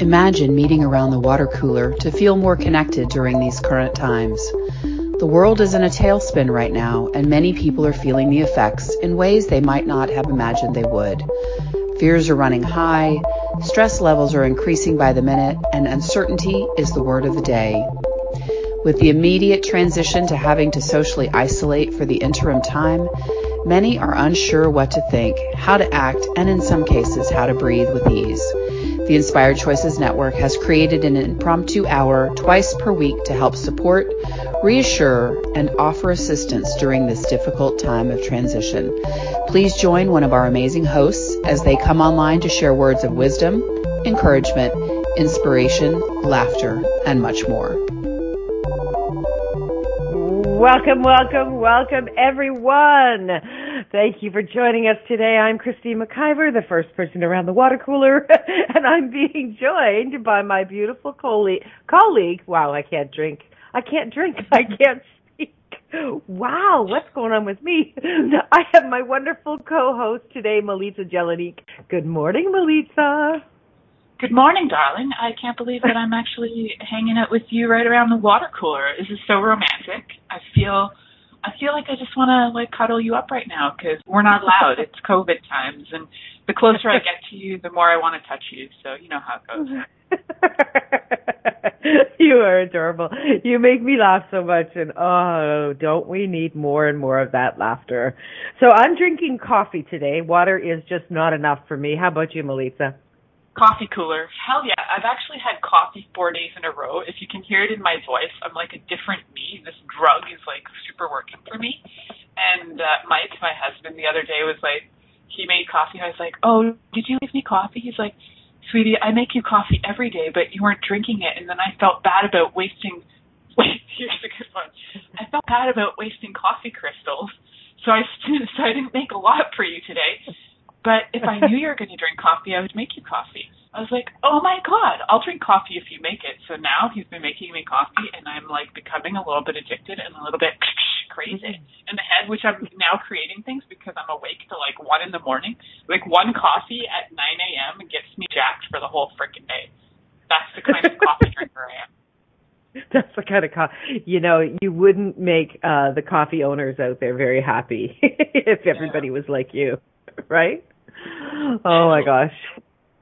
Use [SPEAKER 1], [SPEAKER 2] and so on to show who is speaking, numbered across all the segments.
[SPEAKER 1] Imagine meeting around the water cooler to feel more connected during these current times. The world is in a tailspin right now, and many people are feeling the effects in ways they might not have imagined they would. Fears are running high, stress levels are increasing by the minute, and uncertainty is the word of the day. With the immediate transition to having to socially isolate for the interim time, many are unsure what to think, how to act, and in some cases, how to breathe with ease. The Inspired Choices Network has created an impromptu hour twice per week to help support, reassure, and offer assistance during this difficult time of transition. Please join one of our amazing hosts as they come online to share words of wisdom, encouragement, inspiration, laughter, and much more.
[SPEAKER 2] Welcome, welcome, welcome, everyone. Thank you for joining us today. I'm Christine McIver, the first person around the water cooler, and I'm being joined by my beautiful colleague. Wow, I can't drink. I can't drink. I can't speak. Wow, what's going on with me? I have my wonderful co-host today, Melissa Jelinek. Good morning, Melissa.
[SPEAKER 3] Good morning, darling. I can't believe that I'm actually hanging out with you right around the water cooler. This is so romantic. I feel I feel like I just want to like cuddle you up right now because we're not allowed. it's COVID times, and the closer I get to you, the more I want to touch you. So you know how it
[SPEAKER 2] goes. you are adorable. You make me laugh so much, and oh, don't we need more and more of that laughter? So I'm drinking coffee today. Water is just not enough for me. How about you, Melissa?
[SPEAKER 3] Coffee cooler. Hell yeah. I've actually had coffee four days in a row. If you can hear it in my voice, I'm like a different me. This drug is like super working for me. And uh, Mike, my husband, the other day was like, he made coffee. I was like, oh, did you leave me coffee? He's like, sweetie, I make you coffee every day, but you weren't drinking it. And then I felt bad about wasting. Here's a good one. I felt bad about wasting coffee crystals. So I, so I didn't make a lot for you today. But if I knew you were going to drink coffee, I would make you coffee. I was like, oh my god, I'll drink coffee if you make it. So now he's been making me coffee, and I'm like becoming a little bit addicted and a little bit crazy in the head, which I'm now creating things because I'm awake till like one in the morning. Like one coffee at 9 a.m. gets me jacked for the whole freaking day. That's the kind of coffee drinker I am.
[SPEAKER 2] That's the kind of coffee, you know, you wouldn't make uh the coffee owners out there very happy if everybody was like you, right? Oh my gosh.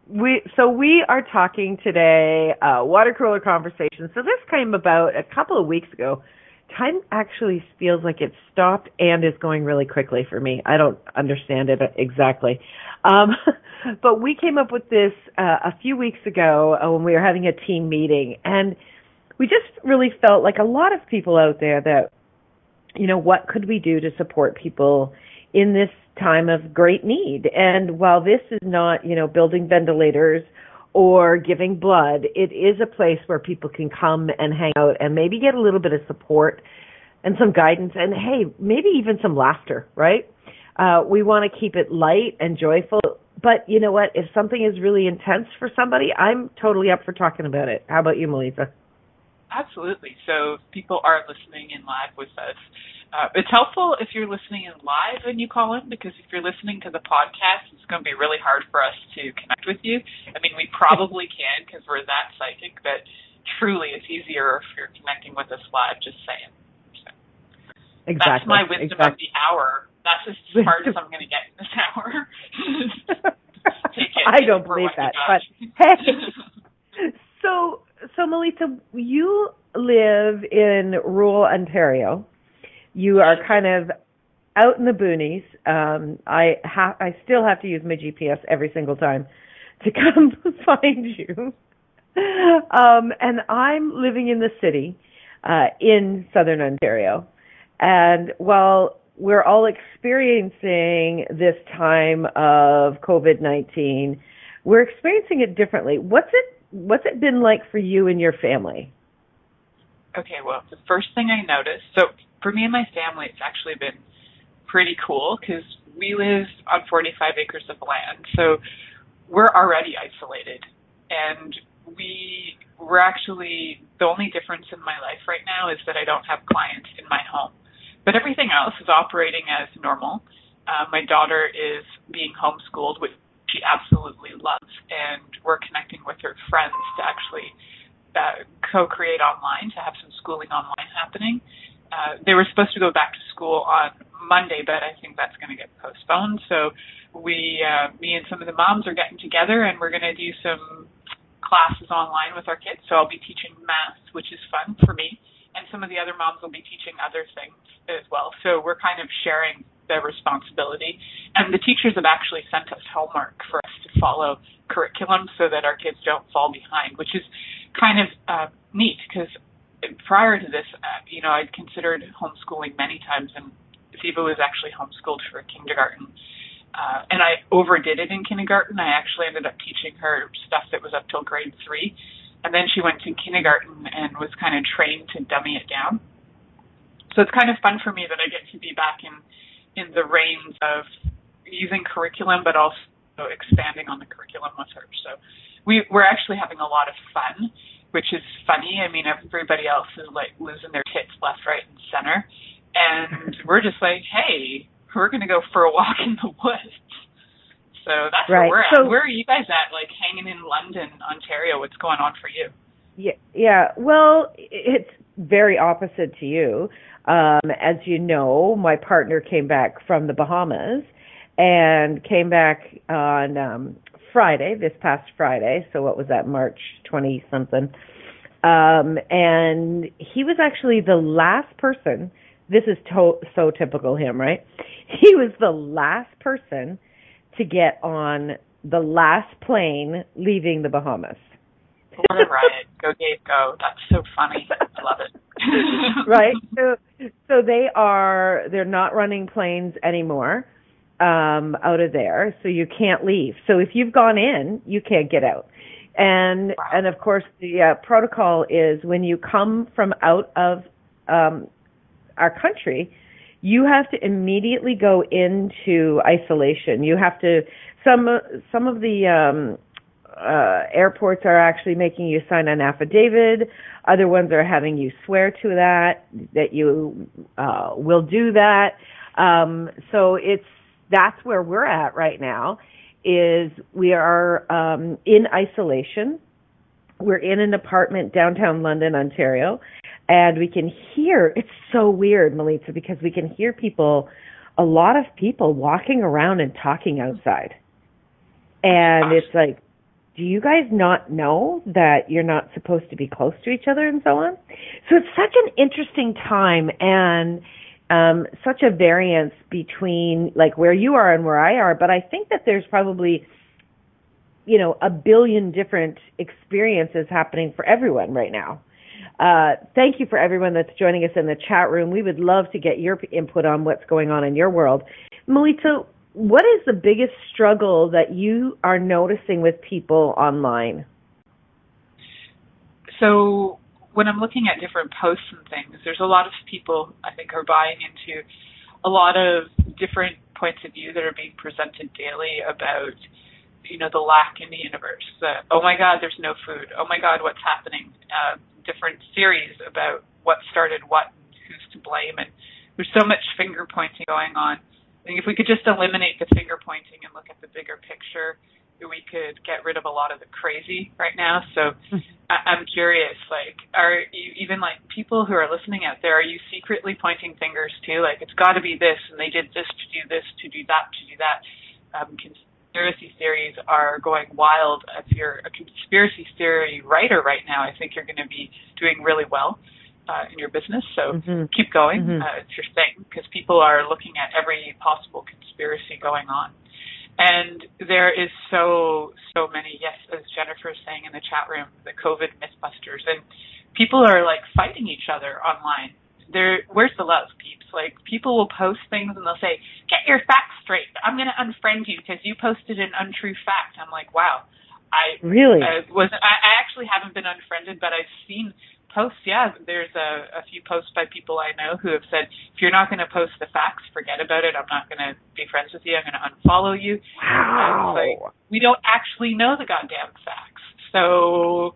[SPEAKER 2] We so we are talking today uh water cooler conversation. So this came about a couple of weeks ago. Time actually feels like it stopped and is going really quickly for me. I don't understand it exactly. Um but we came up with this uh, a few weeks ago uh, when we were having a team meeting and we just really felt like a lot of people out there that you know what could we do to support people in this time of great need. And while this is not, you know, building ventilators or giving blood, it is a place where people can come and hang out and maybe get a little bit of support and some guidance and hey, maybe even some laughter, right? Uh, we want to keep it light and joyful. But you know what? If something is really intense for somebody, I'm totally up for talking about it. How about you, Melissa?
[SPEAKER 3] Absolutely. So people are listening in live with us. Uh, it's helpful if you're listening in live and you call in because if you're listening to the podcast, it's going to be really hard for us to connect with you. I mean, we probably can because we're that psychic, but truly it's easier if you're connecting with us live, just saying. So
[SPEAKER 2] exactly.
[SPEAKER 3] That's my wisdom
[SPEAKER 2] exactly.
[SPEAKER 3] of the hour. That's as far as I'm going to get in this hour.
[SPEAKER 2] I don't believe that, but hey. so, so Melissa, you live in rural Ontario you are kind of out in the boonies. Um, I ha- I still have to use my GPS every single time to come find you. Um, and I'm living in the city uh, in southern Ontario. And while we're all experiencing this time of COVID-19, we're experiencing it differently. What's it what's it been like for you and your family?
[SPEAKER 3] Okay, well, the first thing I noticed, so for me and my family, it's actually been pretty cool because we live on 45 acres of land, so we're already isolated, and we we're actually the only difference in my life right now is that I don't have clients in my home, but everything else is operating as normal. Uh, my daughter is being homeschooled, which she absolutely loves, and we're connecting with her friends to actually uh, co-create online to have some schooling online happening. Uh, they were supposed to go back to school on Monday, but I think that's going to get postponed. So we, uh, me and some of the moms are getting together, and we're going to do some classes online with our kids. So I'll be teaching math, which is fun for me, and some of the other moms will be teaching other things as well. So we're kind of sharing the responsibility. And the teachers have actually sent us homework for us to follow curriculum so that our kids don't fall behind, which is kind of uh, neat because prior to this, uh, you know, I'd considered homeschooling many times, and Ziva was actually homeschooled for kindergarten. Uh, and I overdid it in kindergarten. I actually ended up teaching her stuff that was up till grade three. And then she went to kindergarten and was kind of trained to dummy it down. So it's kind of fun for me that I get to be back in, in the reins of using curriculum, but also expanding on the curriculum with her. So we, we're actually having a lot of fun, which is funny. I mean, everybody else is like losing their tits left, right, and center. And we're just like, hey, we're going to go for a walk in the woods. So that's
[SPEAKER 2] right.
[SPEAKER 3] where we're at.
[SPEAKER 2] So,
[SPEAKER 3] where are you guys at? Like hanging in London, Ontario? What's going on for you?
[SPEAKER 2] Yeah, yeah. Well, it's very opposite to you. Um, as you know, my partner came back from the Bahamas and came back on um, Friday, this past Friday. So what was that, March 20 something? Um, and he was actually the last person this is to- so typical him, right? He was the last person to get on the last plane leaving the Bahamas.
[SPEAKER 3] What a riot. Go Gabe, go. That's so funny. I love it.
[SPEAKER 2] right? So so they are they're not running planes anymore um out of there, so you can't leave. So if you've gone in, you can't get out. And
[SPEAKER 3] Wow.
[SPEAKER 2] and of course the uh, protocol is when you come from out of um our country, you have to immediately go into isolation. You have to some some of the um uh airports are actually making you sign an affidavit. Other ones are having you swear to that that you uh will do that. Um so it's that's where we're at right now is we are um in isolation. We're in an apartment downtown London, Ontario, and we can hear it's so weird melissa because we can hear people a lot of people walking around and talking outside and it's like do you guys not know that you're not supposed to be close to each other and so on so it's such an interesting time and um such a variance between like where you are and where I are but I think that there's probably you know a billion different experiences happening for everyone right now uh, thank you for everyone that's joining us in the chat room. We would love to get your input on what's going on in your world. Melita, what is the biggest struggle that you are noticing with people online?
[SPEAKER 3] So when I'm looking at different posts and things, there's a lot of people I think are buying into a lot of different points of view that are being presented daily about you know the lack in the universe. Oh my God, there's no food. Oh my God, what's happening? Uh, different theories about what started what and who's to blame, and there's so much finger pointing going on. I think if we could just eliminate the finger pointing and look at the bigger picture, we could get rid of a lot of the crazy right now. So I- I'm curious, like, are you even like people who are listening out there? Are you secretly pointing fingers too? Like, it's got to be this, and they did this to do this, to do that, to do that. Um, conspiracy theories are going wild. If you're a conspiracy theory writer right now, I think you're going to be doing really well uh, in your business. So
[SPEAKER 2] Mhm.
[SPEAKER 3] keep going.
[SPEAKER 2] Mhm.
[SPEAKER 3] Uh, it's your thing because people are looking at every possible conspiracy going on. And there is so, so many, yes, as Jennifer is saying in the chat room, the COVID mythbusters. And people are like fighting each other online. There, where's the love, peeps? Like people will post things and they'll say, "Get your facts straight. I'm going to unfriend you because you posted an untrue fact." I'm like, wow. I
[SPEAKER 2] Really?
[SPEAKER 3] was I, I actually haven't been unfriended, but I've seen posts. Yeah, there's a, a few posts by people I know who have said, if you're not going to post the facts, forget about it. I'm not going to be friends with you. I'm going to unfollow you.
[SPEAKER 2] wow.
[SPEAKER 3] Like, we don't actually know the goddamn facts. So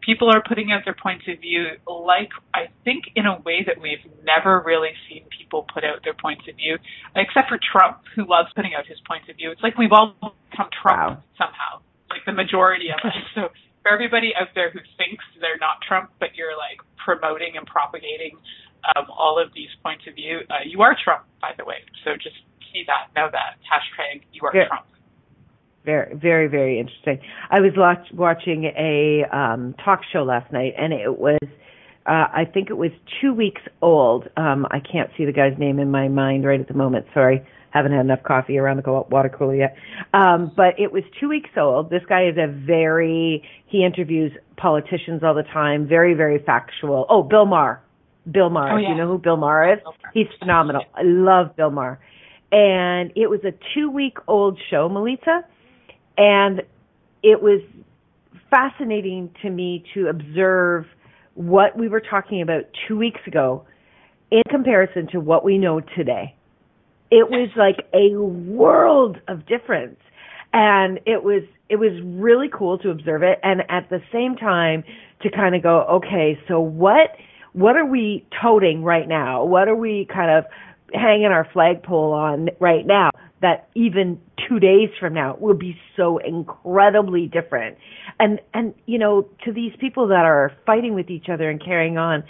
[SPEAKER 3] people are putting out their points of view like I think in a way that we've never really seen people put out their points of view, except for Trump, who loves putting out his points of view. It's like we've all become Trump
[SPEAKER 2] Wow.
[SPEAKER 3] somehow, like the majority of us. So for everybody out there who thinks they're not Trump, but you're like promoting and propagating um, all of these points of view, uh, you are Trump, by the way. So just see that, know that. Hashtag you are
[SPEAKER 2] Yeah.
[SPEAKER 3] Trump.
[SPEAKER 2] Very, very, very interesting. I was watch, watching a um, talk show last night, and it was, uh, I think it was two weeks old. Um, I can't see the guy's name in my mind right at the moment. Sorry, haven't had enough coffee around the co- water cooler yet. Um, but it was two weeks old. This guy is a very, he interviews politicians all the time. Very, very factual. Oh, Bill Maher. Bill Maher.
[SPEAKER 3] Oh,
[SPEAKER 2] Do you know who Bill Maher is? He's phenomenal. I love Bill Maher. And it was a two week old show, Melissa and it was fascinating to me to observe what we were talking about two weeks ago in comparison to what we know today. It was like a world of difference. And it was it was really cool to observe it and at the same time to kind of go, okay, so what what are we toting right now? What are we kind of hanging our flagpole on right now that even two days from now will be so incredibly different. And and you know to these people that are fighting with each other and carrying on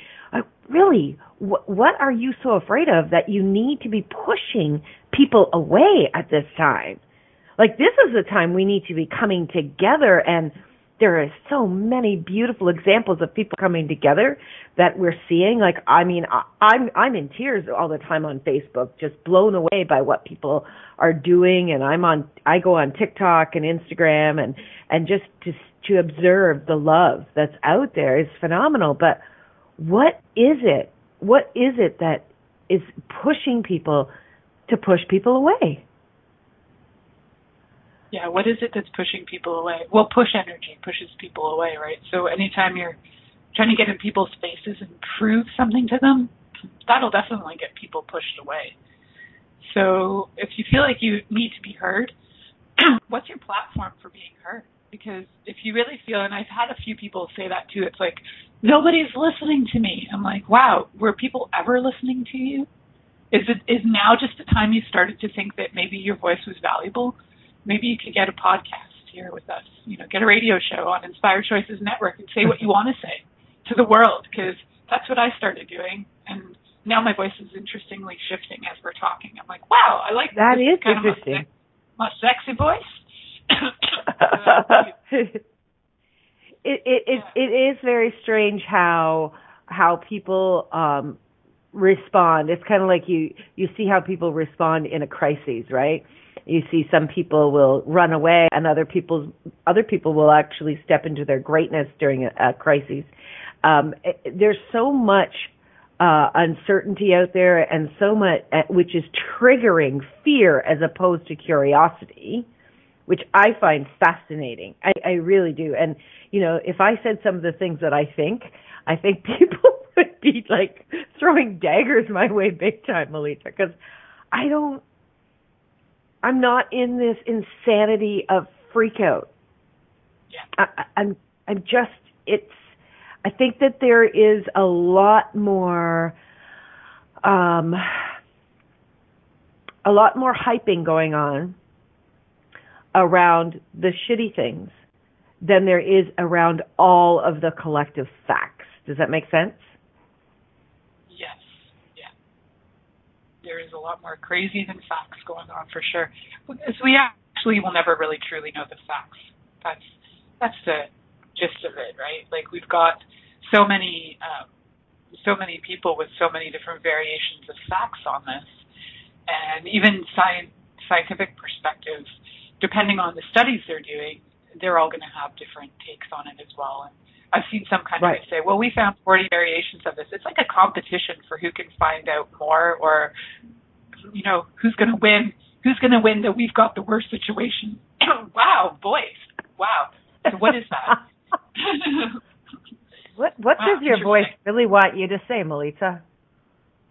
[SPEAKER 2] really wh- what are you so afraid of that you need to be pushing people away at this time? Like this is the time we need to be coming together and there are so many beautiful examples of people coming together that we're seeing. Like i mean I, i'm i'm in tears all the time on facebook just blown away by what people are doing. And i'm on i go on tiktok and instagram and and just to to observe the love that's out there is phenomenal. But what is it? What is it that is pushing people to push people away
[SPEAKER 3] Yeah, what is it that's pushing people away? Well, push energy pushes people away, right? So anytime you're trying to get in people's faces and prove something to them, that'll definitely get people pushed away. So if you feel like you need to be heard, what's your platform for being heard? Because if you really feel, and I've had a few people say that too, it's like, nobody's listening to me. I'm like, wow, were people ever listening to you? Is it is now just the time you started to think that maybe your voice was valuable? Maybe you could get a podcast here with us. You know, get a radio show on Inspired Choices Network and say what you want to say to the world because that's what I started doing. And now my voice is interestingly shifting as we're talking. I'm like, wow, I like
[SPEAKER 2] That
[SPEAKER 3] this
[SPEAKER 2] is
[SPEAKER 3] kind
[SPEAKER 2] interesting.
[SPEAKER 3] Of my, my sexy voice.
[SPEAKER 2] it it it, it is very strange how how people um respond. It's kind of like you you see how people respond in a crisis, right? You see some people will run away, and other people other people will actually step into their greatness during a, a crisis. Um, it, there's so much uh, uncertainty out there, and so much uh, which is triggering fear as opposed to curiosity which I find fascinating. I, I really do. And, you know, if I said some of the things that I think, I think people would be like throwing daggers my way big time, Melita, because I don't, I'm not in this insanity of freak out.
[SPEAKER 3] Yeah.
[SPEAKER 2] I, I- I'm, I'm just, it's, I think that there is a lot more, um, a lot more hyping going on around the shitty things than there is around all of the collective facts. Does that make sense?
[SPEAKER 3] Yes. Yeah. There is a lot more crazy than facts going on for sure. Because we actually will never really truly know the facts. That's that's the gist of it, right? Like we've got so many um, so many people with so many different variations of facts on this, and even science scientific perspectives, depending on the studies they're doing, they're all going to have different takes on it as well. And I've seen some countries
[SPEAKER 2] Right.
[SPEAKER 3] say, well, we found 40 variations of this. It's like a competition for who can find out more or, you know, who's going to win. Who's going to win that we've got the worst situation? wow, boys. Wow. So what is that?
[SPEAKER 2] What what
[SPEAKER 3] Wow,
[SPEAKER 2] does your voice really want you to say, Melita?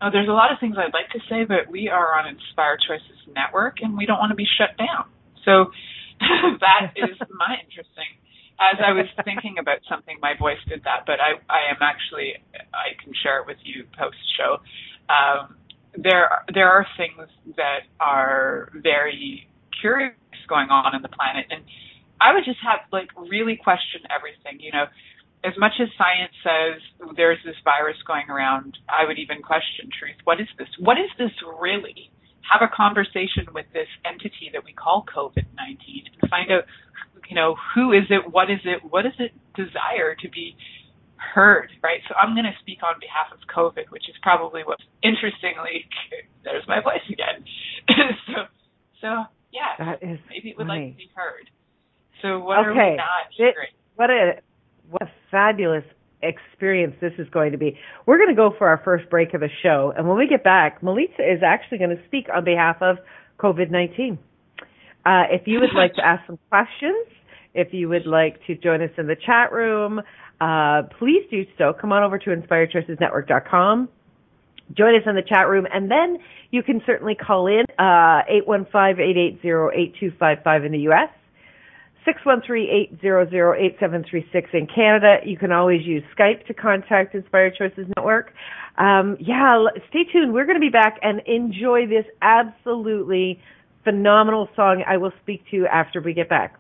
[SPEAKER 3] oh, there's a lot of things I'd like to say, but we are on Inspired Choices Network and we don't want to be shut down. So that is my interesting. As I was thinking about something, my voice did that, but I, I am actually, I can share it with you post show. Um, there, there are things that are very curious going on in the planet, and I would just have like really question everything. You know, as much as science says there's this virus going around, I would even question truth. What is this? What is this really? Have a conversation with this entity that we call COVID 19 and find out, you know, who is it? What is it? What does it desire to be heard, right? So I'm going to speak on behalf of COVID, which is probably what, interestingly, there's my voice again. so, so yeah,
[SPEAKER 4] that is
[SPEAKER 3] maybe it would
[SPEAKER 4] funny.
[SPEAKER 3] like to be heard. So what
[SPEAKER 4] okay.
[SPEAKER 3] are we not
[SPEAKER 4] it,
[SPEAKER 3] hearing?
[SPEAKER 4] What a what a fabulous experience this is going to be. We're going to go for our first break of the show, and when we get back, Melissa is actually going to speak on behalf of COVID 19. Uh, if you would like to ask some questions, if you would like to join us in the chat room, uh, please do so. Come on over to inspiredchoicesnetwork.com. Join us in the chat room, and then you can certainly call in uh, 815-880-8255 in the U.S. 613-800-8736 in Canada. You can always use Skype to contact Inspired Choices Network. Um, yeah, stay tuned. We're going to be back and enjoy this absolutely phenomenal song I will speak to you after we get back.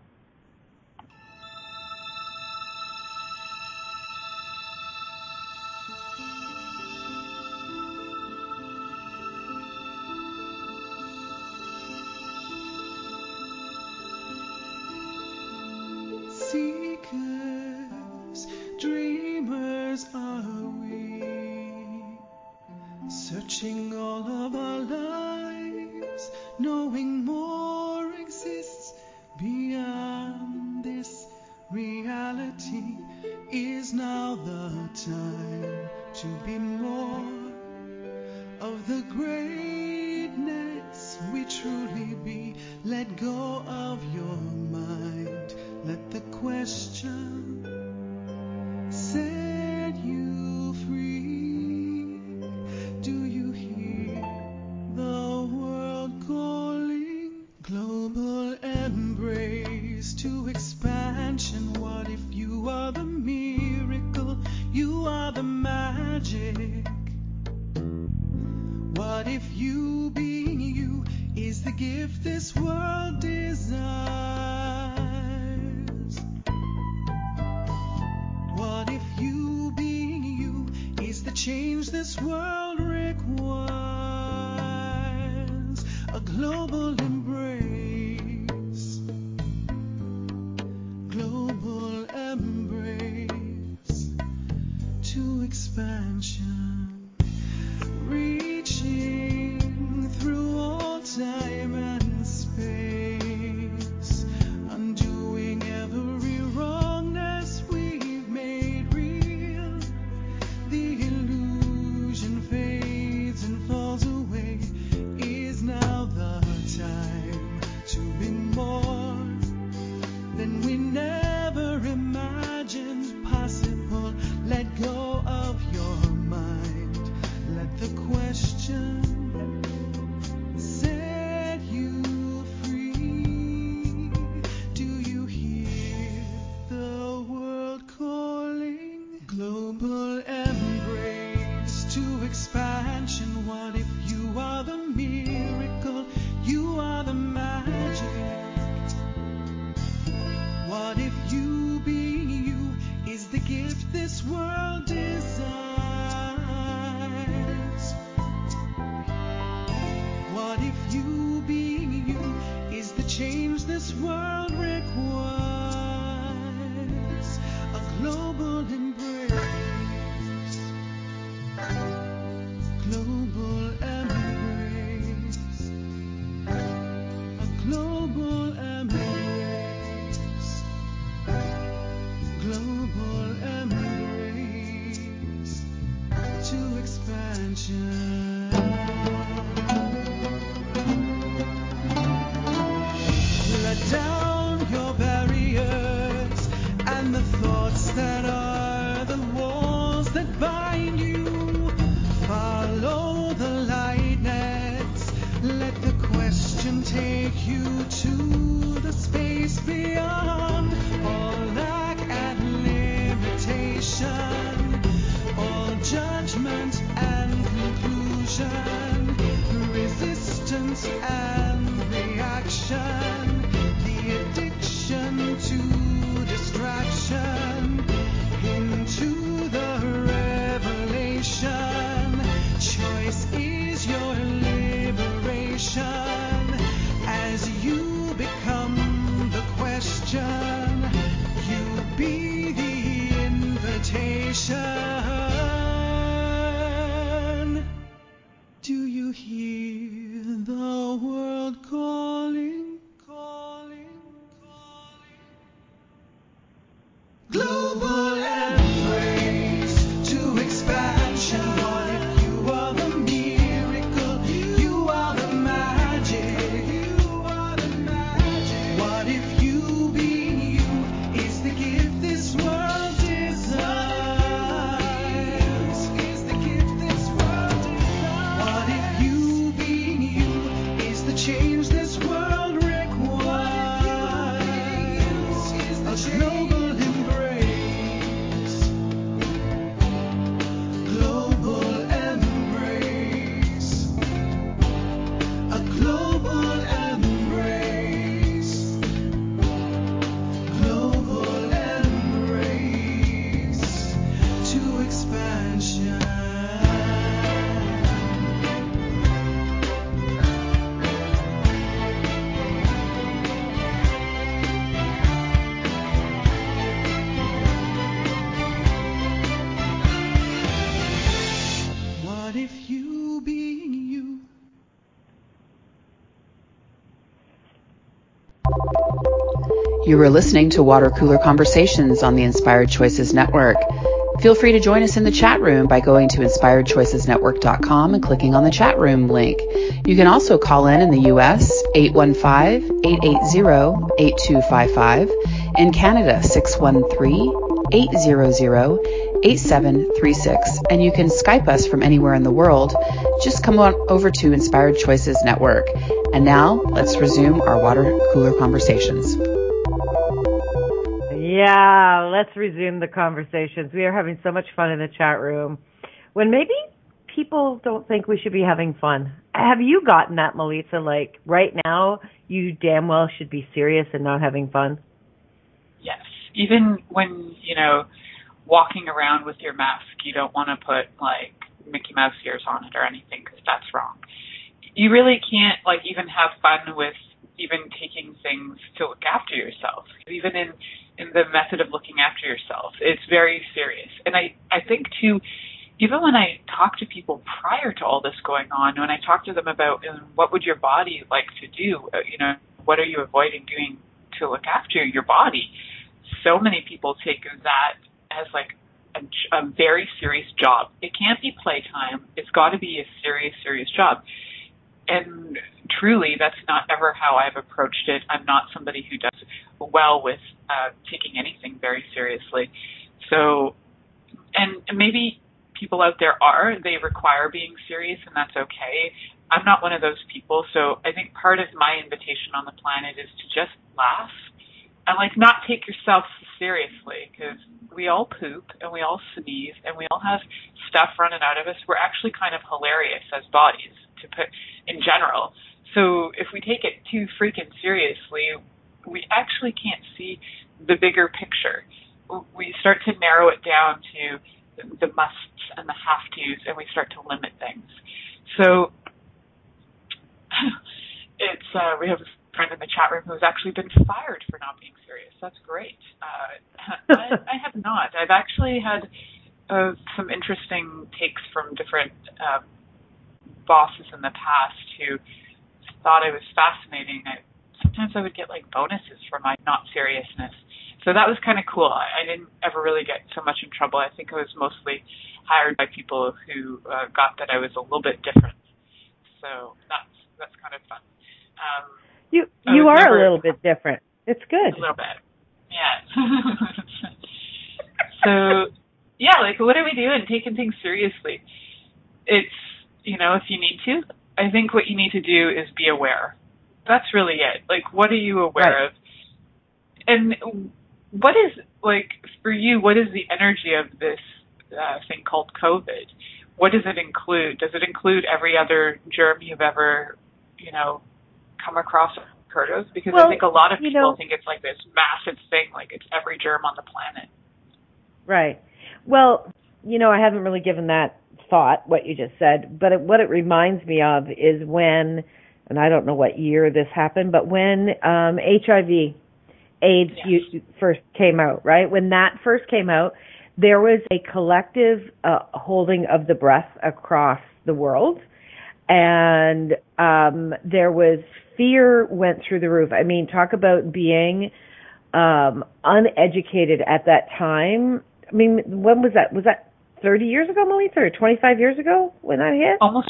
[SPEAKER 5] You
[SPEAKER 1] were listening to Water Cooler Conversations on the Inspired Choices Network. Feel free to join us in the chat room by going to inspiredchoicesnetwork.com and clicking on the chat room link. You can also call in in the US 815-880-8255, in Canada 613-800-8736, and you can Skype us from anywhere in the world. Just come on over to Inspired Choices Network. And now let's resume our water cooler conversations.
[SPEAKER 2] Yeah, let's resume the conversations. We are having so much fun in the chat room. When maybe people don't think we should be having fun. Have you gotten that, Melissa? Like right now, you damn well should be serious and not having fun.
[SPEAKER 3] Yes. Even when, you know, walking around with your mask, you don't want to put like Mickey Mouse ears on it or anything because that's wrong. You really can't like even have fun with even taking things to look after yourself. Even in in the method of looking after yourself, it's very serious. And I I think too even when I talk to people prior to all this going on, when I talk to them about um, what would your body like to do, uh, you know, what are you avoiding doing to look after your body, so many people take that as like a, a very serious job. It can't be playtime. It's got to be a serious, serious job. And truly, that's not ever how I've approached it. I'm not somebody who does well with uh, taking anything very seriously. So, and maybe people out there are, they require being serious, and that's okay. I'm not one of those people, so I think part of my invitation on the planet is to just laugh and like not take yourself seriously because we all poop and we all sneeze and we all have stuff running out of us. We're actually kind of hilarious as bodies to put in general. So if we take it too freaking seriously, we actually can't see the bigger picture. We start to narrow it down to the musts and the have tos, and we start to limit things. So it's uh, we have a friend in the chat room who's actually been fired for not being serious. That's great. Uh, I, I have not. I've actually had uh, some interesting takes from different uh, bosses in the past who thought I was fascinating. I, sometimes I would get like bonuses for my not seriousness. So that was kind of cool. I, I didn't ever really get so much in trouble. I think I was mostly hired by people who uh, got that I was a little bit different. So that's that's kind of fun. Um,
[SPEAKER 2] You you are
[SPEAKER 3] never-
[SPEAKER 2] a little bit different. It's good.
[SPEAKER 3] a little bit. Yeah. so yeah, like what are we doing? Taking things seriously. It's you know, if you need to, I think what you need to do is be aware. That's really it. Like what are you aware
[SPEAKER 2] Right.
[SPEAKER 3] of? And what is like for you, what is the energy of this uh, thing called COVID? What does it include? Does it include every other germ you've ever, you know, come across or heard of? Because
[SPEAKER 2] Well,
[SPEAKER 3] I think a lot of
[SPEAKER 2] you
[SPEAKER 3] people
[SPEAKER 2] know-
[SPEAKER 3] think it's like this massive thing, like it's every germ on the planet.
[SPEAKER 2] Right. Well, you know, I haven't really given that thought what you just said, but it, what it reminds me of is when, and I don't know what year this happened, but when um, HIV AIDS
[SPEAKER 3] Yes.
[SPEAKER 2] first came out, right? When that first came out, there was a collective uh, holding of the breath across the world, and um, there was fear went through the roof. I mean, talk about being um, uneducated at that time. I mean, when was that? Was that 30 years ago, Melissa, or 25 years ago when that hit?
[SPEAKER 3] almost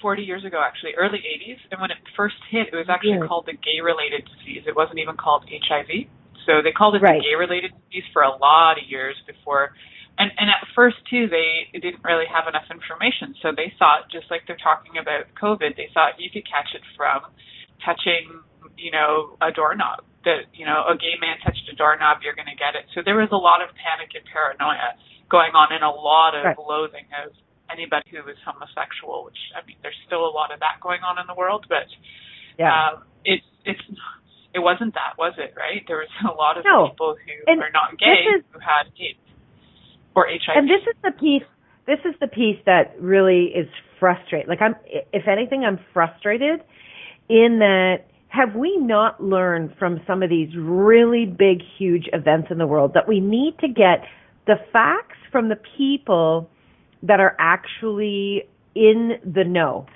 [SPEAKER 3] 40 years ago, actually, early 80s. And when it first hit, it was actually
[SPEAKER 2] Yeah.
[SPEAKER 3] called the gay-related disease. It wasn't even called HIV. So they called it
[SPEAKER 2] Right.
[SPEAKER 3] the gay-related disease for a lot of years before. And and at first too, they didn't really have enough information. So they thought, just like they're talking about COVID, they thought you could catch it from touching, you know, a doorknob. That you know, a gay man touched a doorknob, you're going to get it. So there was a lot of panic and paranoia going on, and a lot of
[SPEAKER 2] Right.
[SPEAKER 3] loathing of anybody who was homosexual. Which I mean, there's still a lot of that going on in the world, but
[SPEAKER 2] Yeah.
[SPEAKER 3] um, it's it's it wasn't that, was it? Right? There was a lot of
[SPEAKER 2] No.
[SPEAKER 3] people who
[SPEAKER 2] And
[SPEAKER 3] are not gay
[SPEAKER 2] is-
[SPEAKER 3] who had AIDS or HIV.
[SPEAKER 2] And this is the piece. This is the piece that really is frustrating. Like I'm, if anything, I'm frustrated in that have we not learned from some of these really big, huge events in the world that we need to get the facts from the people that are actually in the know,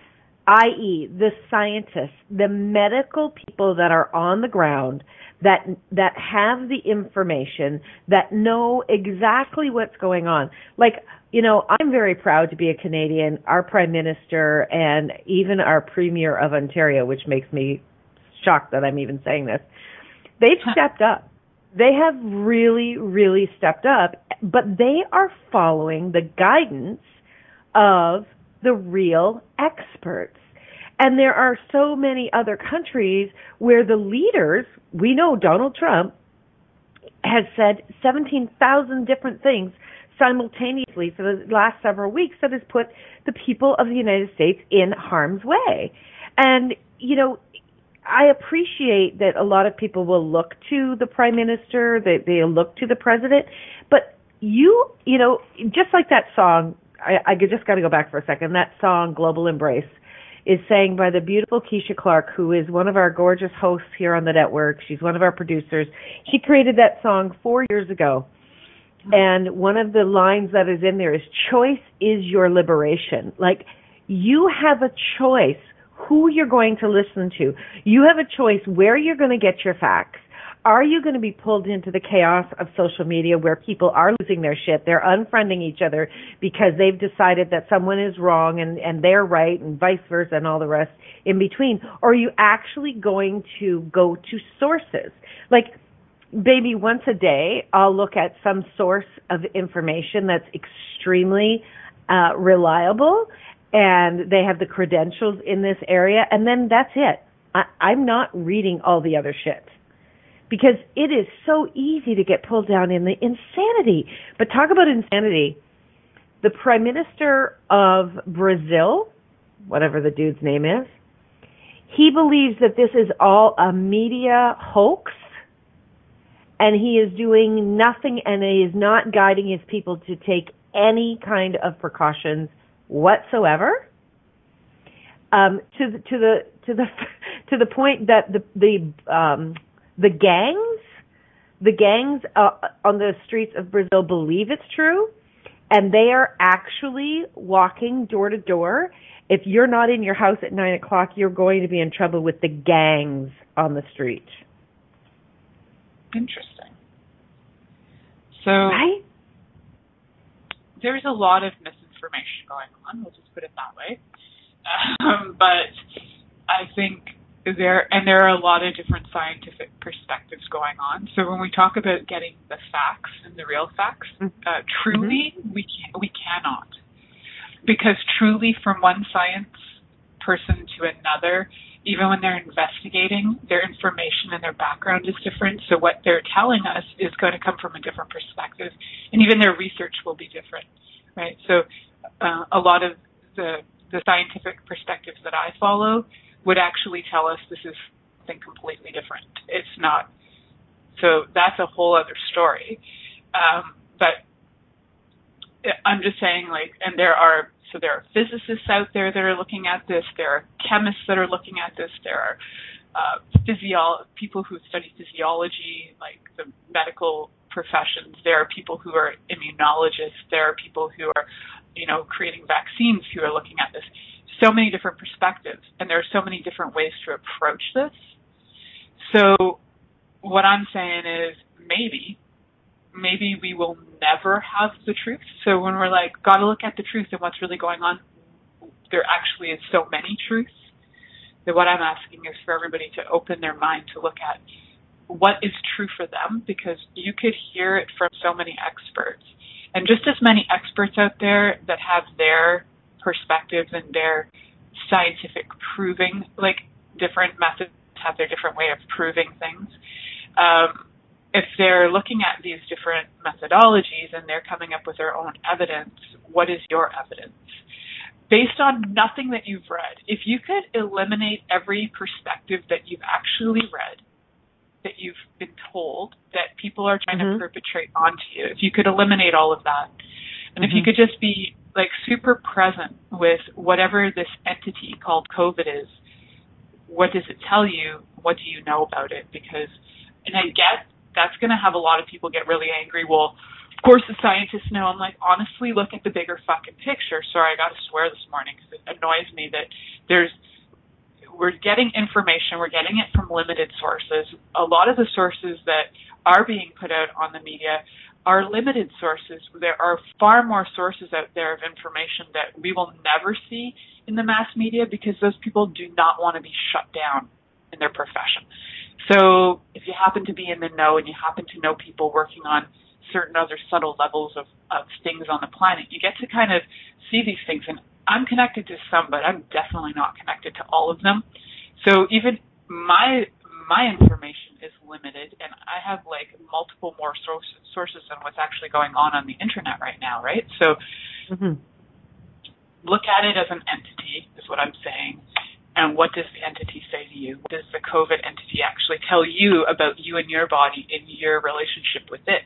[SPEAKER 2] i.e., the scientists, the medical people that are on the ground that that have the information that know exactly what's going on. Like, you know, I'm very proud to be a Canadian. Our prime minister and even our premier of Ontario, which makes me shocked that I'm even saying this. They've stepped up. They have really, really stepped up, but they are following the guidance of the real experts. And there are so many other countries where the leaders, we know Donald Trump has said 17,000 different things simultaneously for the last several weeks that has put the people of the United States in harm's way. And, you know, I appreciate that a lot of people will look to the prime minister, they they look to the president, but you, you know, just like that song, I, I just got to go back for a second. That song, Global Embrace, is sang by the beautiful Keisha Clark, who is one of our gorgeous hosts here on the network. She's one of our producers. She created that song four years ago. And one of the lines that is in there is choice is your liberation. Like you have a choice who you're going to listen to. You have a choice where you're going to get your facts. Are you going to be pulled into the chaos of social media where people are losing their shit? They're unfriending each other because they've decided that someone is wrong and, and they're right and vice versa and all the rest in between. Or are you actually going to go to sources? Like, maybe once a day I'll look at some source of information that's extremely uh, reliable and they have the credentials in this area and then that's it. I, I'm not reading all the other shit because it is so easy to get pulled down in the insanity. But talk about insanity. The prime minister of Brazil, whatever the dude's name is, he believes that this is all a media hoax and he is doing nothing and he is not guiding his people to take any kind of precautions whatsoever. Um, to the to the to the to the point that the the um, the gangs the gangs uh, on the streets of Brazil believe it's true, and they are actually walking door to door. If you're not in your house at nine o'clock, you're going to be in trouble with the gangs on the street.
[SPEAKER 3] Interesting. So
[SPEAKER 2] Right?
[SPEAKER 3] there's a lot of misinformation going on. We'll just put it that way. Um, but I think there and there are a lot of different scientific perspectives going on. So when we talk about getting the facts and the real facts, uh, truly we can, we cannot because truly from one science person to another, even when they're investigating, their information and their background is different. So what they're telling us is going to come from a different perspective, and even their research will be different, right? So uh, a lot of the the scientific perspectives that I follow would actually tell us this is something completely different. It's not. So that's a whole other story. Um, but I'm just saying, like, and there are so there are physicists out there that are looking at this. There are chemists that are looking at this. There are uh, physio people who study physiology, like the medical professions. There are people who are immunologists. There are people who are, you know, creating vaccines who are looking at this. So many different perspectives, and there are so many different ways to approach this. So, what I'm saying is maybe, maybe we will never have the truth. So when we're like, gotta look at the truth and what's really going on, there actually is so many truths that what I'm asking is for everybody to open their mind to look at what is true for them because you could hear it from so many experts and just as many experts out there that have their perspectives and their scientific proving like different methods have their different way of proving things um, if they're looking at these different methodologies and they're coming up with their own evidence what is your evidence? Based on nothing that you've read if you could eliminate every perspective that you've actually read that you've been told that people are trying
[SPEAKER 2] Mhm.
[SPEAKER 3] to perpetrate onto you. If you could eliminate all of that, and if you
[SPEAKER 2] Mhm.
[SPEAKER 3] could just be like super present with whatever this entity called COVID is, what does it tell you? What do you know about it? Because, and I get that's going to have a lot of people get really angry. Well, of course the scientists know. I'm like, honestly, look at the bigger fucking picture. Sorry, I got to swear this morning because it annoys me that there's we're getting information, we're getting it from limited sources. A lot of the sources that are being put out on the media are limited sources. There are far more sources out there of information that we will never see in the mass media because those people do not want to be shut down in their profession. So if you happen to be in the know and you happen to know people working on certain other subtle levels of, of things on the planet, you get to kind of see these things. And I'm connected to some, but I'm definitely not connected to all of them. So even my my information is limited, and I have like multiple more source, sources than what's actually going on on the internet right now, right? So
[SPEAKER 2] Mhm.
[SPEAKER 3] look at it as an entity, is what I'm saying. And what does the entity say to you? What does the COVID entity actually tell you about you and your body in your relationship with it?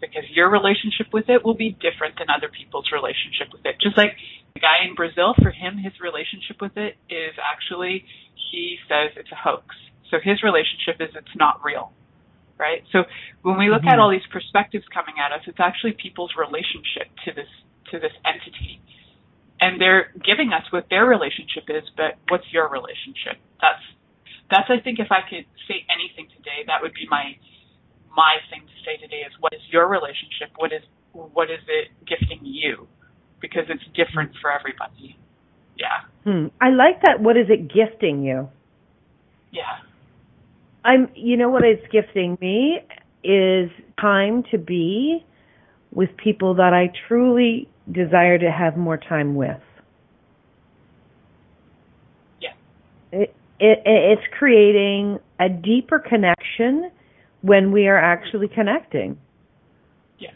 [SPEAKER 3] Because your relationship with it will be different than other people's relationship with it. Just like guy in Brazil, for him, his relationship with it is actually, he says it's a hoax. So his relationship is it's not real. Right? So when we look at
[SPEAKER 2] Mhm.
[SPEAKER 3] all these perspectives coming at us, it's actually people's relationship to this to this entity and they're giving us what their relationship is, but what's your relationship? That's that's I think if I could say anything today, that would be my my thing to say today is what is your relationship? What is what is it gifting you? Because it's different for everybody. Yeah.
[SPEAKER 2] Hmm. I like that. What is it gifting you?
[SPEAKER 3] Yeah.
[SPEAKER 2] I'm, you know what it's gifting me is time to be with people that I truly desire to have more time with.
[SPEAKER 3] Yeah.
[SPEAKER 2] It, it, it's creating a deeper connection when we are actually connecting.
[SPEAKER 3] Yes.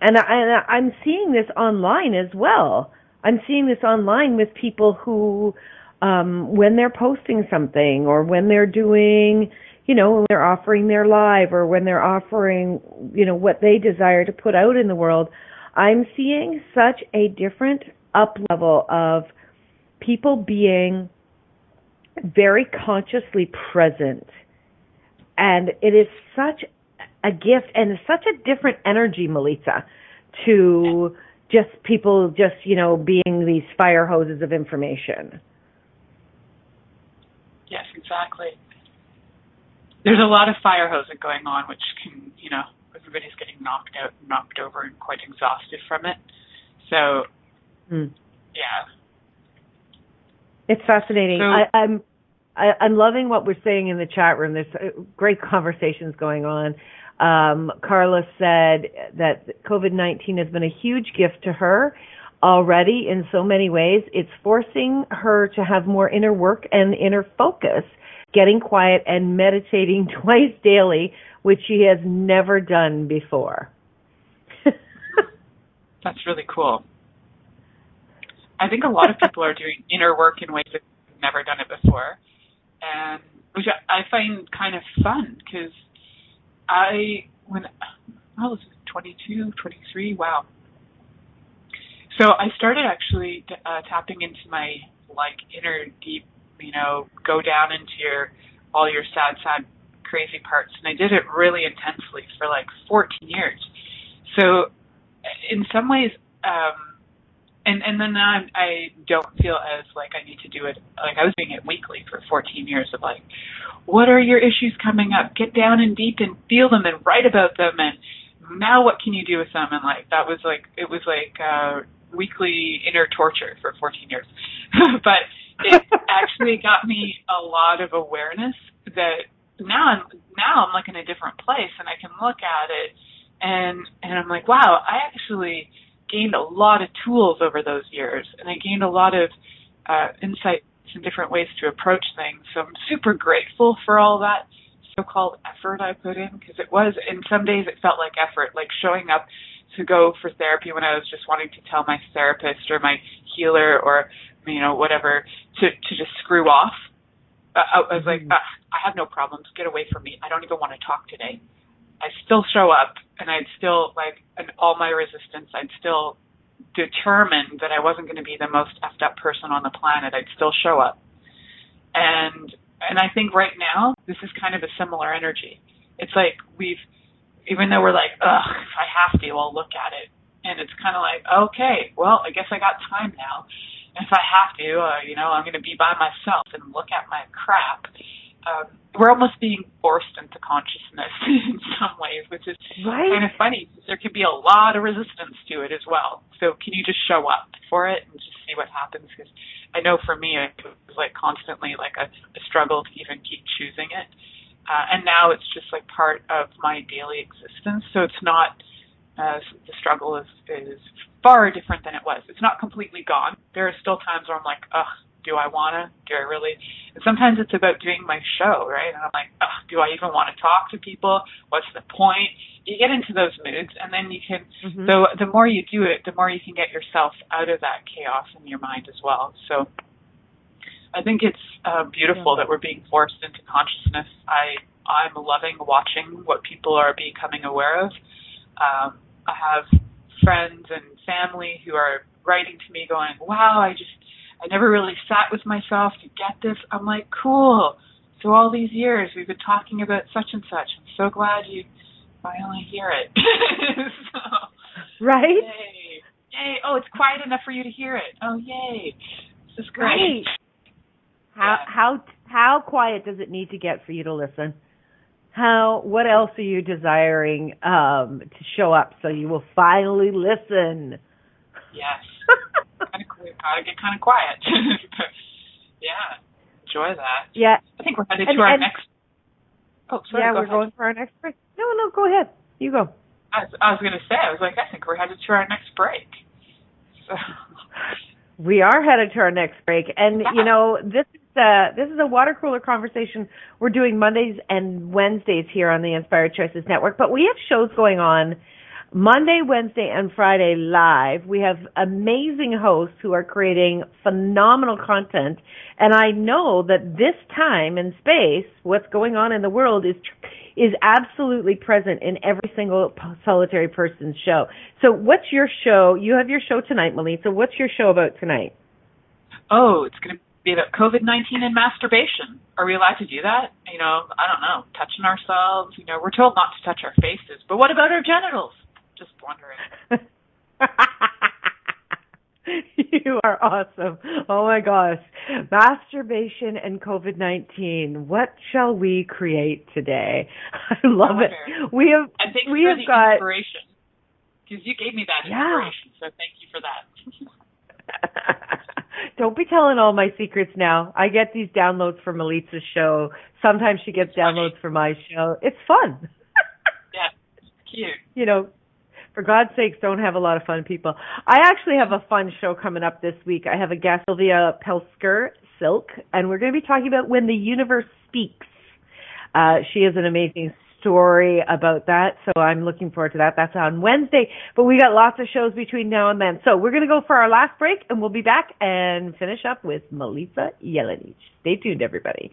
[SPEAKER 2] And, I, I'm seeing this online as well. I'm seeing this online with people who, um, when they're posting something or when they're doing, you know, when they're offering their live or when they're offering, you know, what they desire to put out in the world, I'm seeing such a different up level of people being very consciously present. And it is such a gift and such a different energy, Melissa, to just people just, you know, being these fire hoses of information.
[SPEAKER 3] Yes, exactly. There's a lot of fire hosing going on, which can, you know, everybody's getting knocked out, knocked over, and quite exhausted from it. So,
[SPEAKER 2] Hmm.
[SPEAKER 3] yeah,
[SPEAKER 2] It's fascinating.
[SPEAKER 3] So-
[SPEAKER 2] I, I'm I, I'm loving what we're saying in the chat room. There's uh, great conversations going on. Um, Carla said that COVID-19 has been a huge gift to her already in so many ways. It's forcing her to have more inner work and inner focus, getting quiet and meditating twice daily, which she has never done before.
[SPEAKER 3] that's really cool. I think a lot of people are doing inner work in ways that they've never done it before, and which I I find kind of fun because I when I was 22, 23, wow. So I started actually uh, tapping into my like inner deep you know, go down into your all your sad, sad, crazy parts. And I did it really intensely for like 14 years. So, in some ways, um, and and then now I'm, I don't feel as like I need to do it. Like I was doing it weekly for 14 years of like, what are your issues coming up? Get down and deep and feel them and write about them and now what can you do with them? And like that was like it was like uh weekly inner torture for 14 years. but it actually got me a lot of awareness that now I'm now I'm like in a different place and I can look at it and and I'm like, wow, I actually gained a lot of tools over those years and I gained a lot of uh insights and different ways to approach things. So I'm super grateful for all that so-called effort I put in because it was in some days it felt like effort, like showing up to go for therapy when I was just wanting to tell my therapist or my healer or you know whatever to to just screw off. Uh, I was like, uh, I have no problems. Get away from me. I don't even want to talk today. I still show up, and I'd still like, and all my resistance, I'd still determined that I wasn't going to be the most effed up person on the planet. I'd still show up, and and I think right now this is kind of a similar energy. It's like we've even though we're like, ugh, if I have to, I'll look at it. And it's kind of like, okay, well, I guess I got time now. If I have to, uh, you know, I'm going to be by myself and look at my crap. Um, we're almost being forced into consciousness in some ways, which is
[SPEAKER 2] right?
[SPEAKER 3] kind of funny. There can be a lot of resistance to it as well. So can you just show up for it and just see what happens? Because I know for me, it was like constantly like a, a struggle to even keep choosing it. Uh, and now it's just like part of my daily existence. So it's not uh, the struggle is is far different than it was. It's not completely gone. There are still times where I'm like, ugh, do I wanna? Do I really? And sometimes it's about doing my show, right? And I'm like, ugh, do I even want to talk to people? What's the point? You get into those moods, and then you can.
[SPEAKER 2] Mhm.
[SPEAKER 3] So the more you do it, the more you can get yourself out of that chaos in your mind as well. So I think it's uh, beautiful that we're being forced into consciousness. I I'm loving watching what people are becoming aware of. Um, I have friends and family who are writing to me going, "Wow, I just I never really sat with myself to get this." I'm like, "Cool." So all these years we've been talking about such and such. I'm so glad you finally hear it. so,
[SPEAKER 2] Right?
[SPEAKER 3] Yay! Yay! Oh, it's quiet enough for you to hear it. Oh, yay! This is great.
[SPEAKER 2] Right. How
[SPEAKER 3] Yeah.
[SPEAKER 2] how how quiet does it need to get for you to listen? How what else are you desiring um to show up so you will finally listen?
[SPEAKER 3] Yes. kind of gotta get kind of quiet. yeah, enjoy that.
[SPEAKER 2] yeah.
[SPEAKER 3] I think we're headed
[SPEAKER 2] And-
[SPEAKER 3] to our
[SPEAKER 2] and-
[SPEAKER 3] next. Oh, sorry.
[SPEAKER 2] yeah,
[SPEAKER 3] go
[SPEAKER 2] we're
[SPEAKER 3] ahead.
[SPEAKER 2] going for our next break. No, no, go ahead. You go.
[SPEAKER 3] I was, I was going to say. I was like, I think we're headed to our next break. So,
[SPEAKER 2] We are headed to our next break, and
[SPEAKER 3] Yeah.
[SPEAKER 2] you know this is uh, this is a water cooler conversation we're doing Mondays and Wednesdays here on the Inspired Choices Network. But we have shows going on Monday, Wednesday, and Friday live. We have amazing hosts who are creating phenomenal content, and I know that this time and space, what's going on in the world is is absolutely present in every single solitary person's show. So, what's your show? You have your show tonight, Melissa. What's your show about tonight?
[SPEAKER 3] oh, it's going to be about COVID nineteen and masturbation. Are we allowed to do that? You know, I don't know. Touching ourselves. You know, we're told not to touch our faces, but what about our genitals? Just wondering.
[SPEAKER 2] you are awesome. Oh my gosh. Masturbation and COVID 19. What shall we create today? I love it. We have,
[SPEAKER 3] And thanks
[SPEAKER 2] we have got,
[SPEAKER 3] inspiration. Because you gave me that
[SPEAKER 2] Yeah.
[SPEAKER 3] so thank you for that.
[SPEAKER 2] don't be telling all my secrets now. I get these downloads from Melitza's show. Sometimes she gets downloads for my show. It's fun.
[SPEAKER 3] yeah, it's cute.
[SPEAKER 2] you know, for God's sakes, don't have a lot of fun, people. I actually have a fun show coming up this week. I have a guest, Sylvia Pelsker Silk, and we're going to be talking about when the universe speaks. Uh, she has an amazing story about that, so I'm looking forward to that. That's on Wednesday, but we got lots of shows between now and then. So we're going to go for our last break, and we'll be back and finish up with Melissa Yelenich. Stay tuned, everybody.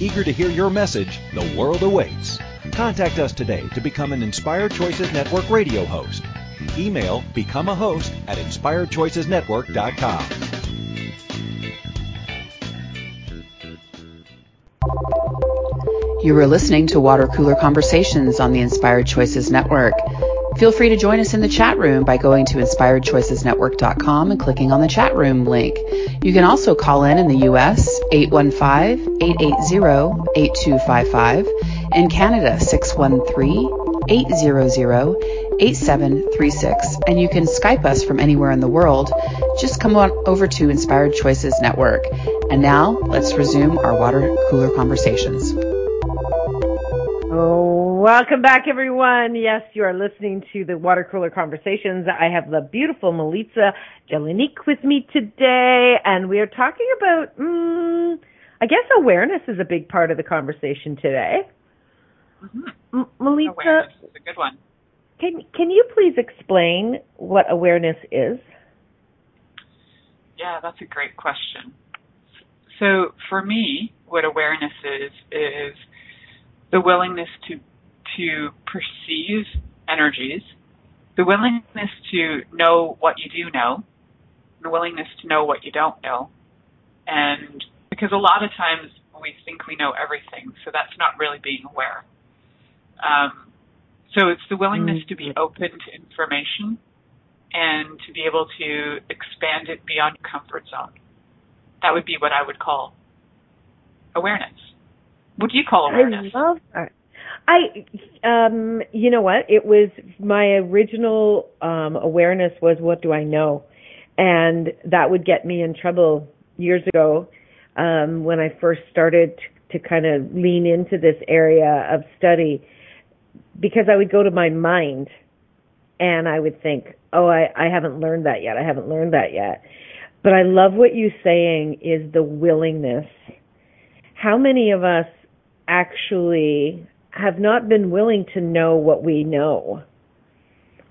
[SPEAKER 4] Eager to hear your message, the world awaits. Contact us today to become an Inspired Choices Network radio host. Email become a host at inspiredchoicesnetwork.com.
[SPEAKER 1] You are listening to Water Cooler Conversations on the Inspired Choices Network. Feel free to join us in the chat room by going to inspiredchoicesnetwork.com and clicking on the chat room link. You can also call in in the US 815-880-8255, in Canada 613-800-8736, and you can Skype us from anywhere in the world. Just come on over to Inspired Choices Network. And now let's resume our water cooler conversations.
[SPEAKER 2] Welcome back, everyone. Yes, you are listening to the Water Cooler Conversations. I have the beautiful Milica Jelenic with me today, and we are talking about, mm, I guess awareness is a big part of the conversation today.
[SPEAKER 3] Mm-hmm.
[SPEAKER 2] M- Milica,
[SPEAKER 3] Awareness is a good one.
[SPEAKER 2] can, can you please explain what awareness is?
[SPEAKER 3] Yeah, that's a great question. So for me, what awareness is is the willingness to to perceive energies, the willingness to know what you do know, the willingness to know what you don't know. And because a lot of times we think we know everything, so that's not really being aware. Um, so it's the willingness to be open to information and to be able to expand it beyond your comfort zone. That would be what I would call awareness. What do you call awareness?
[SPEAKER 2] I love that. I, um, you know what? It was my original um, awareness was what do I know, and that would get me in trouble years ago um, when I first started to kind of lean into this area of study, because I would go to my mind, and I would think, oh, I, I haven't learned that yet. I haven't learned that yet. But I love what you're saying is the willingness. How many of us actually have not been willing to know what we know,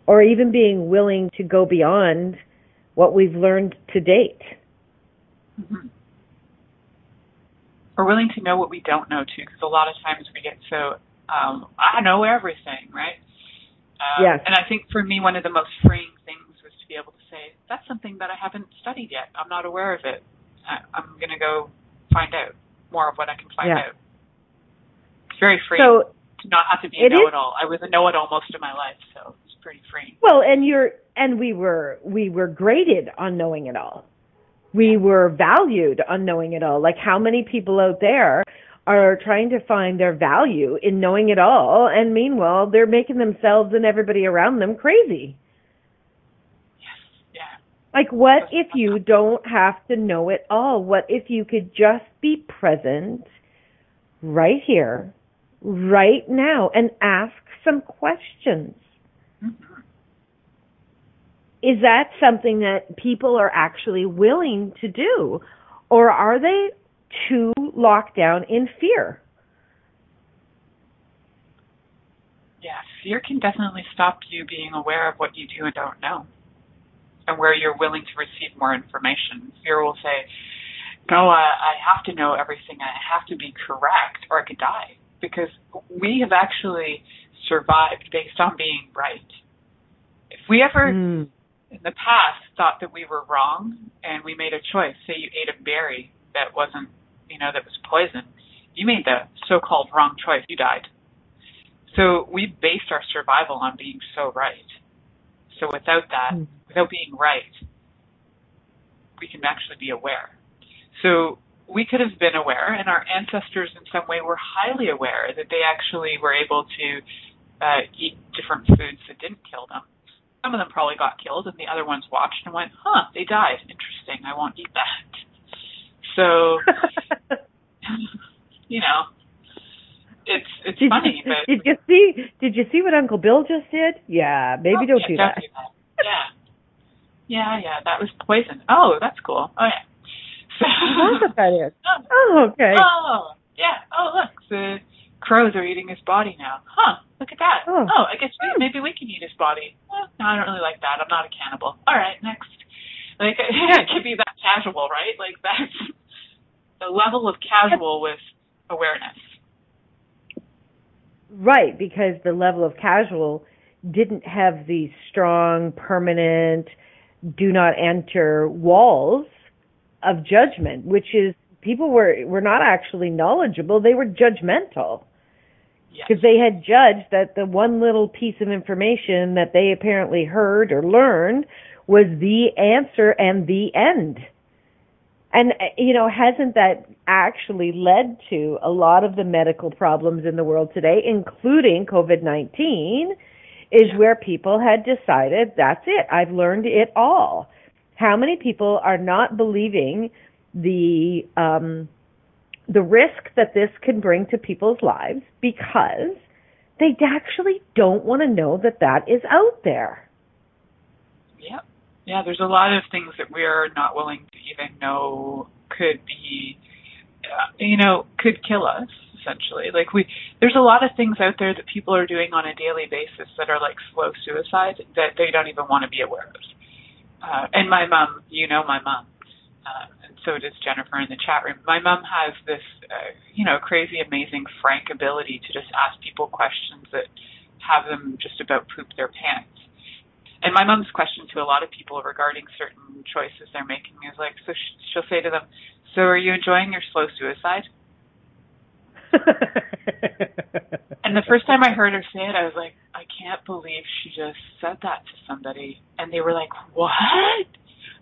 [SPEAKER 2] or even being willing to go beyond what we've learned to date.
[SPEAKER 3] Mm-hmm. We're willing to know what we don't know too, because a lot of times we get so um, I know everything, right? Um,
[SPEAKER 2] Yes.
[SPEAKER 3] And I think for me, one of the most freeing things was to be able to say, "That's something that I haven't studied yet. I'm not aware of it. I, I'm going to go find out more of what I can find
[SPEAKER 2] Yeah.
[SPEAKER 3] out." It's very freeing
[SPEAKER 2] So,
[SPEAKER 3] to not have to be a know-it-all. I was a know-it-all most of my life, so it's pretty freeing.
[SPEAKER 2] well, and you're, and we were, we were graded on knowing it all. We were valued on knowing it all. Like how many people out there are trying to find their value in knowing it all, and meanwhile they're making themselves and everybody around them crazy. Yes.
[SPEAKER 3] Yeah.
[SPEAKER 2] Like, what if you don't have to know it all? What if you could just be present right here, right now, and ask some questions?
[SPEAKER 3] Mhm.
[SPEAKER 2] Is that something that people are actually willing to do? Or are they too locked down in fear?
[SPEAKER 3] Yeah, fear can definitely stop you being aware of what you do and don't know, and where you're willing to receive more information. Fear will say, "No, I, I have to know everything. I have to be correct, or I could die." Because we have actually survived based on being right. If we ever
[SPEAKER 2] Mm.
[SPEAKER 3] in the past thought that we were wrong and we made a choice, say you ate a berry that wasn't, you know, that was poison, you made the so-called wrong choice. You died. So we based our survival on being so right. So without that,
[SPEAKER 2] Mm.
[SPEAKER 3] without being right, we can actually be aware. So we could have been aware, and our ancestors in some way were highly aware that they actually were able to uh, eat different foods that didn't kill them. Some of them probably got killed, and the other ones watched and went, "Huh, they died. Interesting. I won't eat that." So you know, it's it's
[SPEAKER 2] Did
[SPEAKER 3] funny,
[SPEAKER 2] you,
[SPEAKER 3] but
[SPEAKER 2] did you see? Did you see what Uncle Bill just did? Yeah, maybe
[SPEAKER 3] Oh,
[SPEAKER 2] don't
[SPEAKER 3] yeah,
[SPEAKER 2] do
[SPEAKER 3] don't
[SPEAKER 2] that.
[SPEAKER 3] do that. Yeah. Yeah, yeah, that was poison. Oh, that's cool. Oh yeah.
[SPEAKER 2] That's what that is.
[SPEAKER 3] oh,
[SPEAKER 2] Oh, okay.
[SPEAKER 3] oh, yeah. Oh, look, the crows are eating his body now. Huh? Look at that.
[SPEAKER 2] Oh. oh.
[SPEAKER 3] I guess we, maybe we can eat his body. Well, no, I don't really like that. I'm not a cannibal. All right, next. Like it could be that casual, right? Like that's the level of casual with awareness.
[SPEAKER 2] Right, because the level of casual didn't have these strong, permanent, do not enter walls of judgment, which is people were were not actually knowledgeable; they were judgmental
[SPEAKER 3] Yes.
[SPEAKER 2] because they had judged that the one little piece of information that they apparently heard or learned was the answer and the end. And, you know, hasn't that actually led to a lot of the medical problems in the world today, including COVID-19, is
[SPEAKER 3] Yeah.
[SPEAKER 2] where people had decided, that's it, I've learned it all. How many people are not believing the, um, the risk that this can bring to people's lives because they actually don't want to know that that is out there.
[SPEAKER 3] Yeah. Yeah, there's a lot of things that we're not willing to even know could be, uh, you know, could kill us, essentially. Like, we, there's a lot of things out there that people are doing on a daily basis that are like slow suicide that they don't even want to be aware of. Uh, and my mom, you know my mom, uh, and so does Jennifer in the chat room. My mom has this, uh, you know, crazy, amazing, frank ability to just ask people questions that have them just about poop their pants. And my mom's question to a lot of people regarding certain choices they're making is like, so she'll say to them, "So are you enjoying your slow suicide?" And the first time I heard her say it, I was like, I can't believe she just said that to somebody. And they were like, What?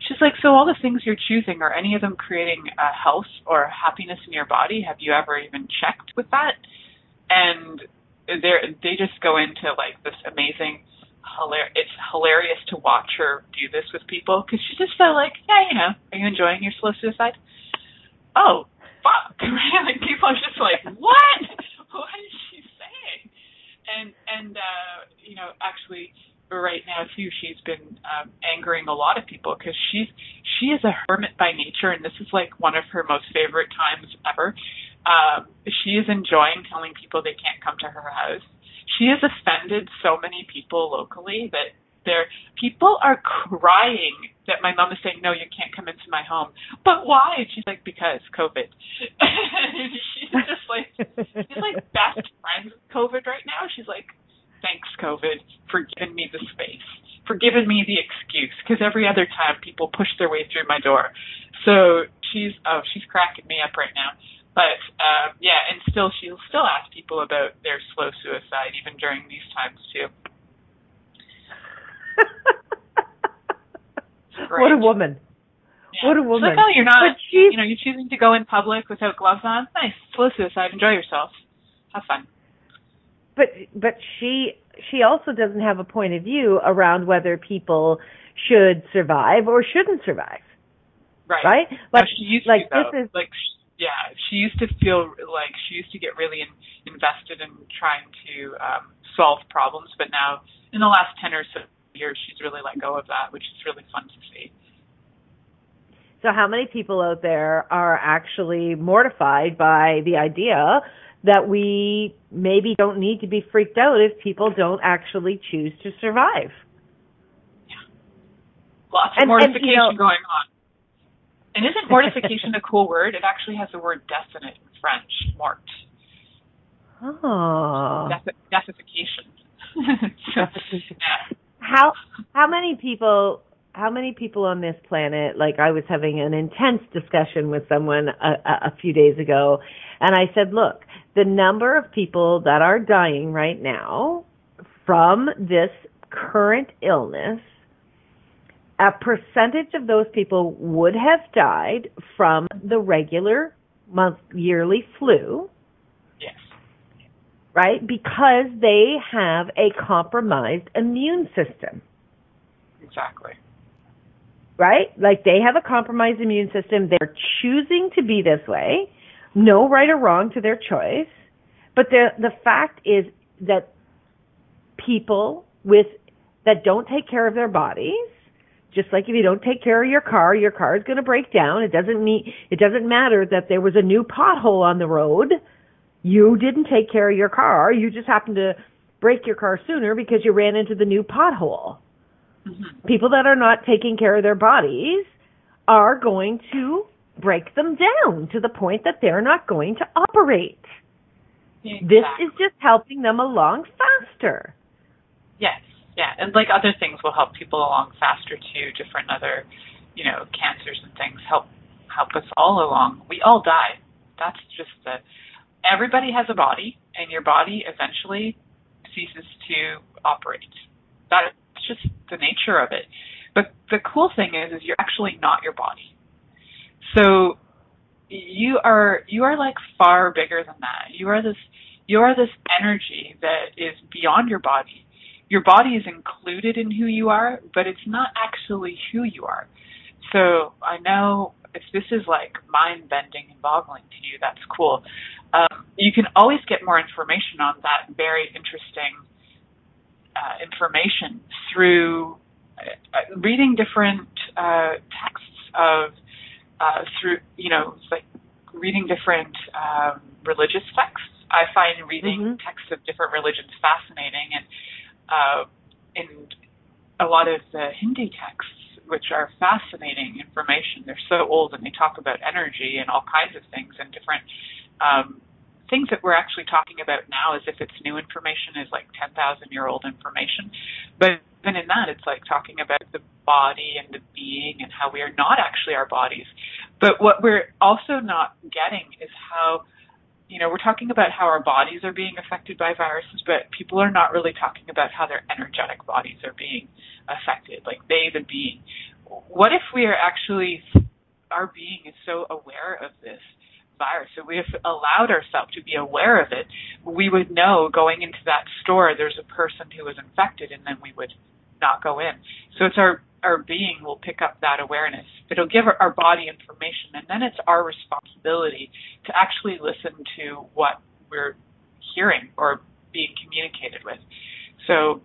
[SPEAKER 3] She's like, So all the things you're choosing, are any of them creating a health or happiness in your body? Have you ever even checked with that? And they they just go into like this amazing hilar- it's hilarious to watch her do this with people because she's just so like, yeah, you know, are you enjoying your slow suicide? Oh, fuck! Right? Like people are just like, what? what is she saying? And and uh, you know, actually, right now too, she's been um, angering a lot of people because she's she is a hermit by nature, and this is like one of her most favorite times ever. Um, she is enjoying telling people they can't come to her house. She has offended so many people locally that there. People are crying that my mom is saying no you can't come into my home. But why? And she's like because covid. She's just like she's like best friends with covid right now. She's like thanks covid for giving me the space for giving me the excuse. Because every other time people push their way through my door. So she's oh she's cracking me up right now. But uh, yeah and still she'll still ask people about their slow suicide even during these times too.
[SPEAKER 2] What a woman.
[SPEAKER 3] Yeah.
[SPEAKER 2] What a woman.
[SPEAKER 3] like, oh, you're not, you know, you're choosing to go in public without gloves on. Nice, slow suicide. Enjoy yourself. Have fun.
[SPEAKER 2] But but she she also doesn't have a point of view around whether people should survive or shouldn't survive.
[SPEAKER 3] Right.
[SPEAKER 2] Right?
[SPEAKER 3] No,
[SPEAKER 2] Like
[SPEAKER 3] she used
[SPEAKER 2] like
[SPEAKER 3] to,
[SPEAKER 2] this is
[SPEAKER 3] like, yeah, she used to feel like she used to get really in, invested in trying to um, solve problems, but now in the last ten or so years, she's really let go of that, which is really fun to see.
[SPEAKER 2] So how many people out there are actually mortified by the idea that we maybe don't need to be freaked out if people don't actually choose to survive? Yeah.
[SPEAKER 3] Lots of
[SPEAKER 2] And- and,
[SPEAKER 3] mortification
[SPEAKER 2] you know-
[SPEAKER 3] going on. And isn't mortification a cool word? It actually has the word death in it in French, mort.
[SPEAKER 2] Oh.
[SPEAKER 3] Death- deathification. so, yeah.
[SPEAKER 2] How how many people how many people on this planet like I was having an intense discussion with someone a, a, few days ago and I said, look, the number of people that are dying right now from this current illness a percentage of those people would have died from the regular month yearly flu. Right? Because they have a compromised immune system,
[SPEAKER 3] Exactly.
[SPEAKER 2] right? Like they have a compromised immune system. They're choosing to be this way. No right or wrong to their choice. But the the fact is that people with that don't take care of their bodies, just like if you don't take care of your car, your car is going to break down. It doesn't mean it doesn't matter that there was a new pothole on the road. You didn't take care of your car. You just happened to break your car sooner because you ran into the new pothole.
[SPEAKER 3] Mm-hmm.
[SPEAKER 2] People that are not taking care of their bodies are going to break them down to the point that they're not going to operate. This is just helping them along faster.
[SPEAKER 3] Yes, yeah, and like other things will help people along faster too. Different other, you know, cancers and things help help us all along. We all die. That's just the. Everybody has a body, and your body eventually ceases to operate. That's just the nature of it. But the cool thing is, is you're actually not your body. So you are you are like far bigger than that. You are this you are this energy that is beyond your body. Your body is included in who you are, but it's not actually who you are. So I know if this is like mind bending and boggling to you, that's cool. Um, you can always get more information on that very interesting uh, information through uh, reading different uh, texts of uh, through you know like reading different um, religious texts. I find reading
[SPEAKER 2] Mhm.
[SPEAKER 3] texts of different religions fascinating, and uh, and a lot of the Hindi texts, which are fascinating information. They're so old, and they talk about energy and all kinds of things and different um, things that we're actually talking about now as if it's new information is like 10,000 year old information. But even in that, it's like talking about the body and the being and how we are not actually our bodies. But what we're also not getting is how, you know, we're talking about how our bodies are being affected by viruses, but people are not really talking about how their energetic bodies are being affected, like they, the being. What if we are actually, our being is so aware of this virus, so we have allowed ourselves to be aware of it, we would know going into that store there's a person who was infected and then we would not go in. So it's our our being will pick up that awareness. It'll give our, body information and then it's our responsibility to actually listen to what we're hearing or being communicated with. So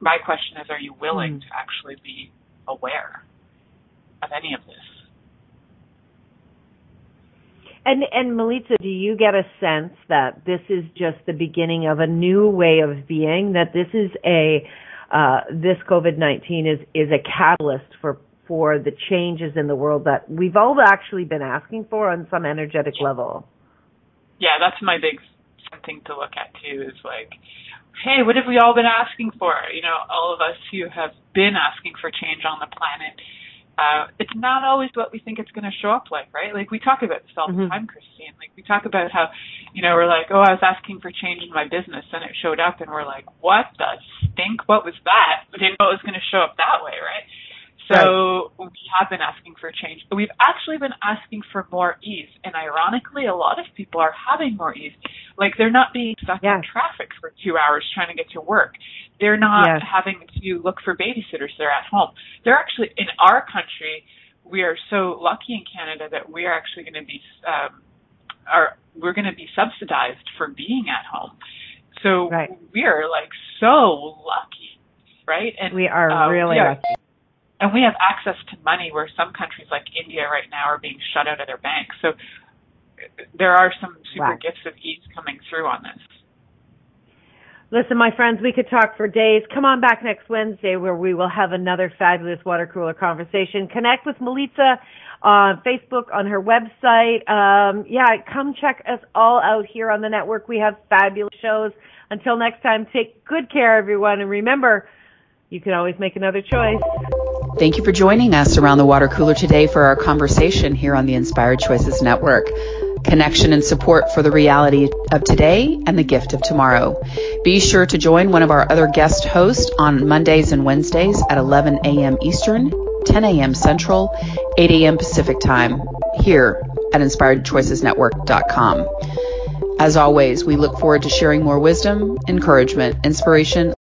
[SPEAKER 3] my question is are you willing
[SPEAKER 2] Hmm.
[SPEAKER 3] to actually be aware of any of this?
[SPEAKER 2] And and Melissa, do you get a sense that this is just the beginning of a new way of being? That this is a uh, this COVID nineteen is is a catalyst for for the changes in the world that we've all actually been asking for on some energetic level.
[SPEAKER 3] yeah, that's my big thing to look at too. Is like, hey, what have we all been asking for? You know, all of us who have been asking for change on the planet. Uh, it's not always what we think it's going to show up like, right? Like we talk about this all the
[SPEAKER 2] Mhm.
[SPEAKER 3] time, Christine. Like we talk about how, you know, we're like, oh, I was asking for change in my business, and it showed up, and we're like, what the stink? What was that? We didn't know it was going to show up that way, right? So we have been asking for change. We've actually been asking for more ease. And ironically, a lot of people are having more ease. Like they're not being stuck in traffic for two hours trying to get to work. They're not
[SPEAKER 2] Yes.
[SPEAKER 3] having to look for babysitters. They're at home. They're actually, in our country, we are so lucky in Canada that we are actually going to be, um, are, we're going to be subsidized for being at home. So
[SPEAKER 2] Right.
[SPEAKER 3] we are like so lucky, right? And
[SPEAKER 2] We are
[SPEAKER 3] uh,
[SPEAKER 2] really
[SPEAKER 3] we are-
[SPEAKER 2] lucky.
[SPEAKER 3] And we have access to money where some countries like India right now are being shut out of their banks. So there are some super
[SPEAKER 2] Wow.
[SPEAKER 3] gifts of ease coming through on this.
[SPEAKER 2] Listen, my friends, we could talk for days. Come on back next Wednesday where we will have another fabulous water cooler conversation. Connect with Melissa on Facebook, on her website. Um, yeah, come check us all out here on the network. We have fabulous shows. Until next time, take good care, everyone. And remember, you can always make another choice.
[SPEAKER 1] Thank you for joining us around the water cooler today for our conversation here on the Inspired Choices Network. Connection and support for the reality of today and the gift of tomorrow. Be sure to join one of our other guest hosts on Mondays and Wednesdays at 11 a.m. Eastern, 10 a.m. Central, 8 a.m. Pacific Time here at InspiredChoicesNetwork.com. As always, we look forward to sharing more wisdom, encouragement, inspiration,